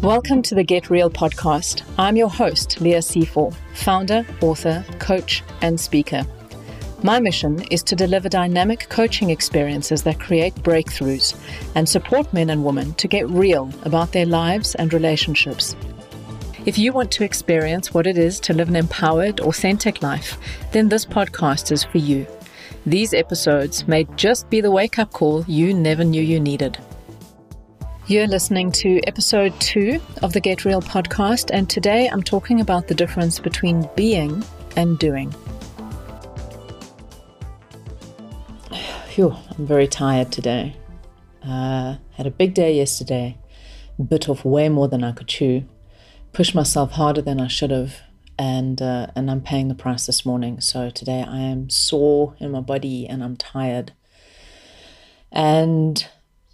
Welcome to the Get Real podcast. I'm your host, Leah Sefor, founder, author, coach, and speaker. My mission is to deliver dynamic coaching experiences that create breakthroughs and support men and women to get real about their lives and relationships. If you want to experience what it is to live an empowered, authentic life, then this podcast is for you. These episodes may just be the wake up call you never knew you needed. You're listening to episode two of the Get Real podcast, and today I'm talking about the difference between being and doing. Phew, I'm very tired today. Uh, had a big day yesterday, bit off way more than I could chew, pushed myself harder than I should have, and uh, and I'm paying the price this morning. So today I am sore in my body and I'm tired. And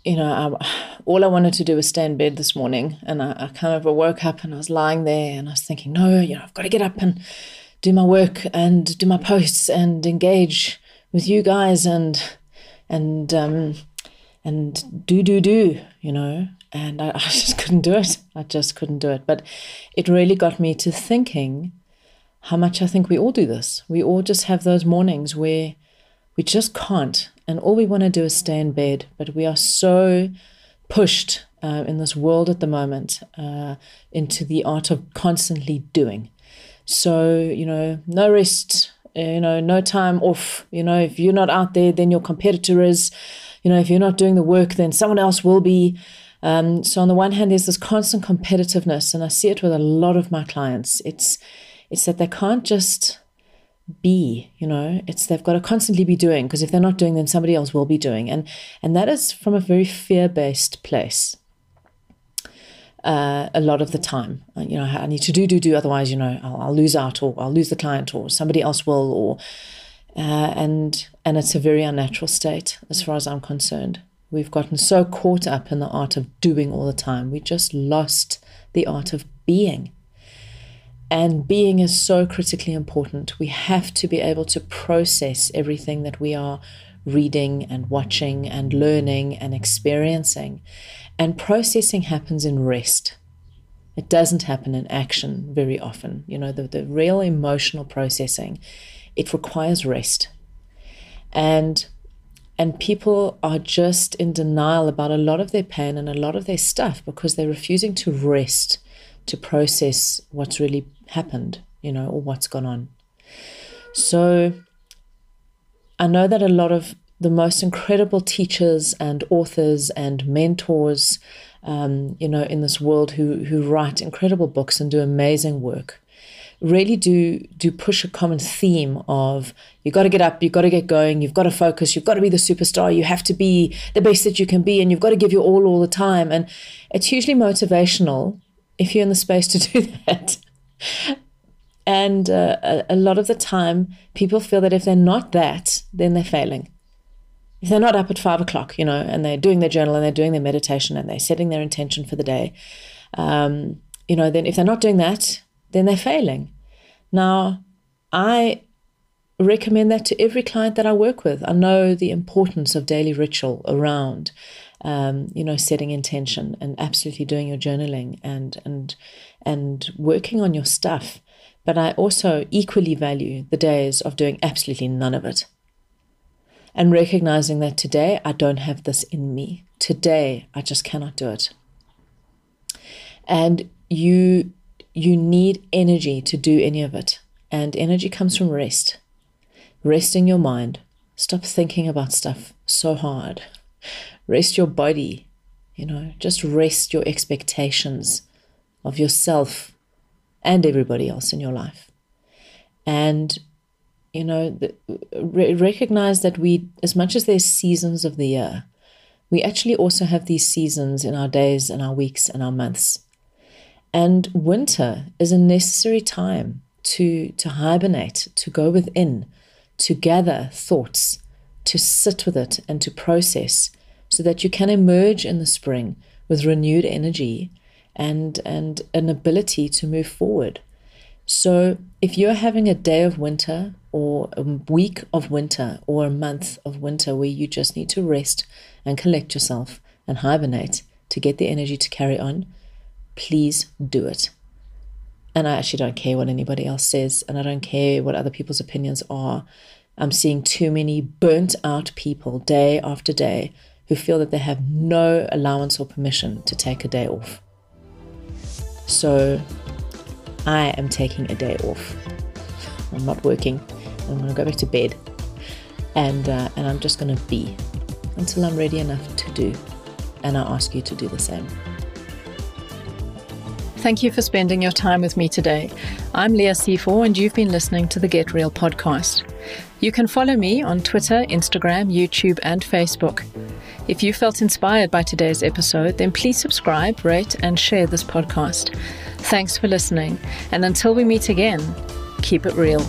you know, I, all I wanted to do was stay in bed this morning. And I, I, kind of woke up and I was lying there and I was thinking, no, you know, I've got to get up and do my work and do my posts and engage with you guys and and um, and do do do, you know. And I, I just couldn't do it. I just couldn't do it. But it really got me to thinking how much I think we all do this. We all just have those mornings where we just can't and all we want to do is stay in bed. But we are so pushed uh, in this world at the moment uh, into the art of constantly doing. So, you know, no rest, uh, you know, no time off. You know, if you're not out there, then your competitor is. You know, if you're not doing the work, then someone else will be. Um, so on the one hand, there's this constant competitiveness, and I see it with a lot of my clients. It's it's that they can't just be you know it's they've got to constantly be doing because if they're not doing then somebody else will be doing and and that is from a very fear-based place uh, a lot of the time uh, you know i need to do do do otherwise you know I'll, I'll lose out or i'll lose the client or somebody else will or uh, and and it's a very unnatural state as far as i'm concerned we've gotten so caught up in the art of doing all the time we just lost the art of being and being is so critically important. We have to be able to process everything that we are reading and watching and learning and experiencing. And processing happens in rest. It doesn't happen in action very often. You know, the, the real emotional processing, it requires rest. And and people are just in denial about a lot of their pain and a lot of their stuff because they're refusing to rest to process what's really happened, you know, or what's gone on. So I know that a lot of the most incredible teachers and authors and mentors, um, you know, in this world who who write incredible books and do amazing work, really do do push a common theme of you got to get up, you've got to get going, you've got to focus, you've got to be the superstar, you have to be the best that you can be, and you've got to give your all all the time. And it's hugely motivational if you're in the space to do that. And uh, a, a lot of the time, people feel that if they're not that, then they're failing. If they're not up at five o'clock, you know, and they're doing their journal and they're doing their meditation and they're setting their intention for the day, um, you know, then if they're not doing that, then they're failing. Now, I recommend that to every client that I work with. I know the importance of daily ritual around, um, you know, setting intention and absolutely doing your journaling and and and working on your stuff. But I also equally value the days of doing absolutely none of it. And recognizing that today I don't have this in me. Today I just cannot do it. And you you need energy to do any of it. And energy comes from rest. Resting your mind. Stop thinking about stuff so hard. Rest your body. You know, just rest your expectations of yourself and everybody else in your life. And, you know, the, re- recognize that we, as much as there's seasons of the year, we actually also have these seasons in our days and our weeks and our months. And winter is a necessary time to, to hibernate, to go within, to gather thoughts, to sit with it and to process so that you can emerge in the spring with renewed energy and and an ability to move forward. So if you're having a day of winter or a week of winter or a month of winter where you just need to rest and collect yourself and hibernate to get the energy to carry on, please do it. And I actually don't care what anybody else says, and I don't care what other people's opinions are. I'm seeing too many burnt out people day after day who feel that they have no allowance or permission to take a day off. So I am taking a day off. I'm not working. I'm going to go back to bed, and uh, and I'm just going to be until I'm ready enough to do. And I ask you to do the same. Thank you for spending your time with me today. I'm Leah Sefor, and you've been listening to the Get Real podcast. You can follow me on Twitter, Instagram, YouTube, and Facebook. If you felt inspired by today's episode, then please subscribe, rate, and share this podcast. Thanks for listening, and until we meet again, keep it real.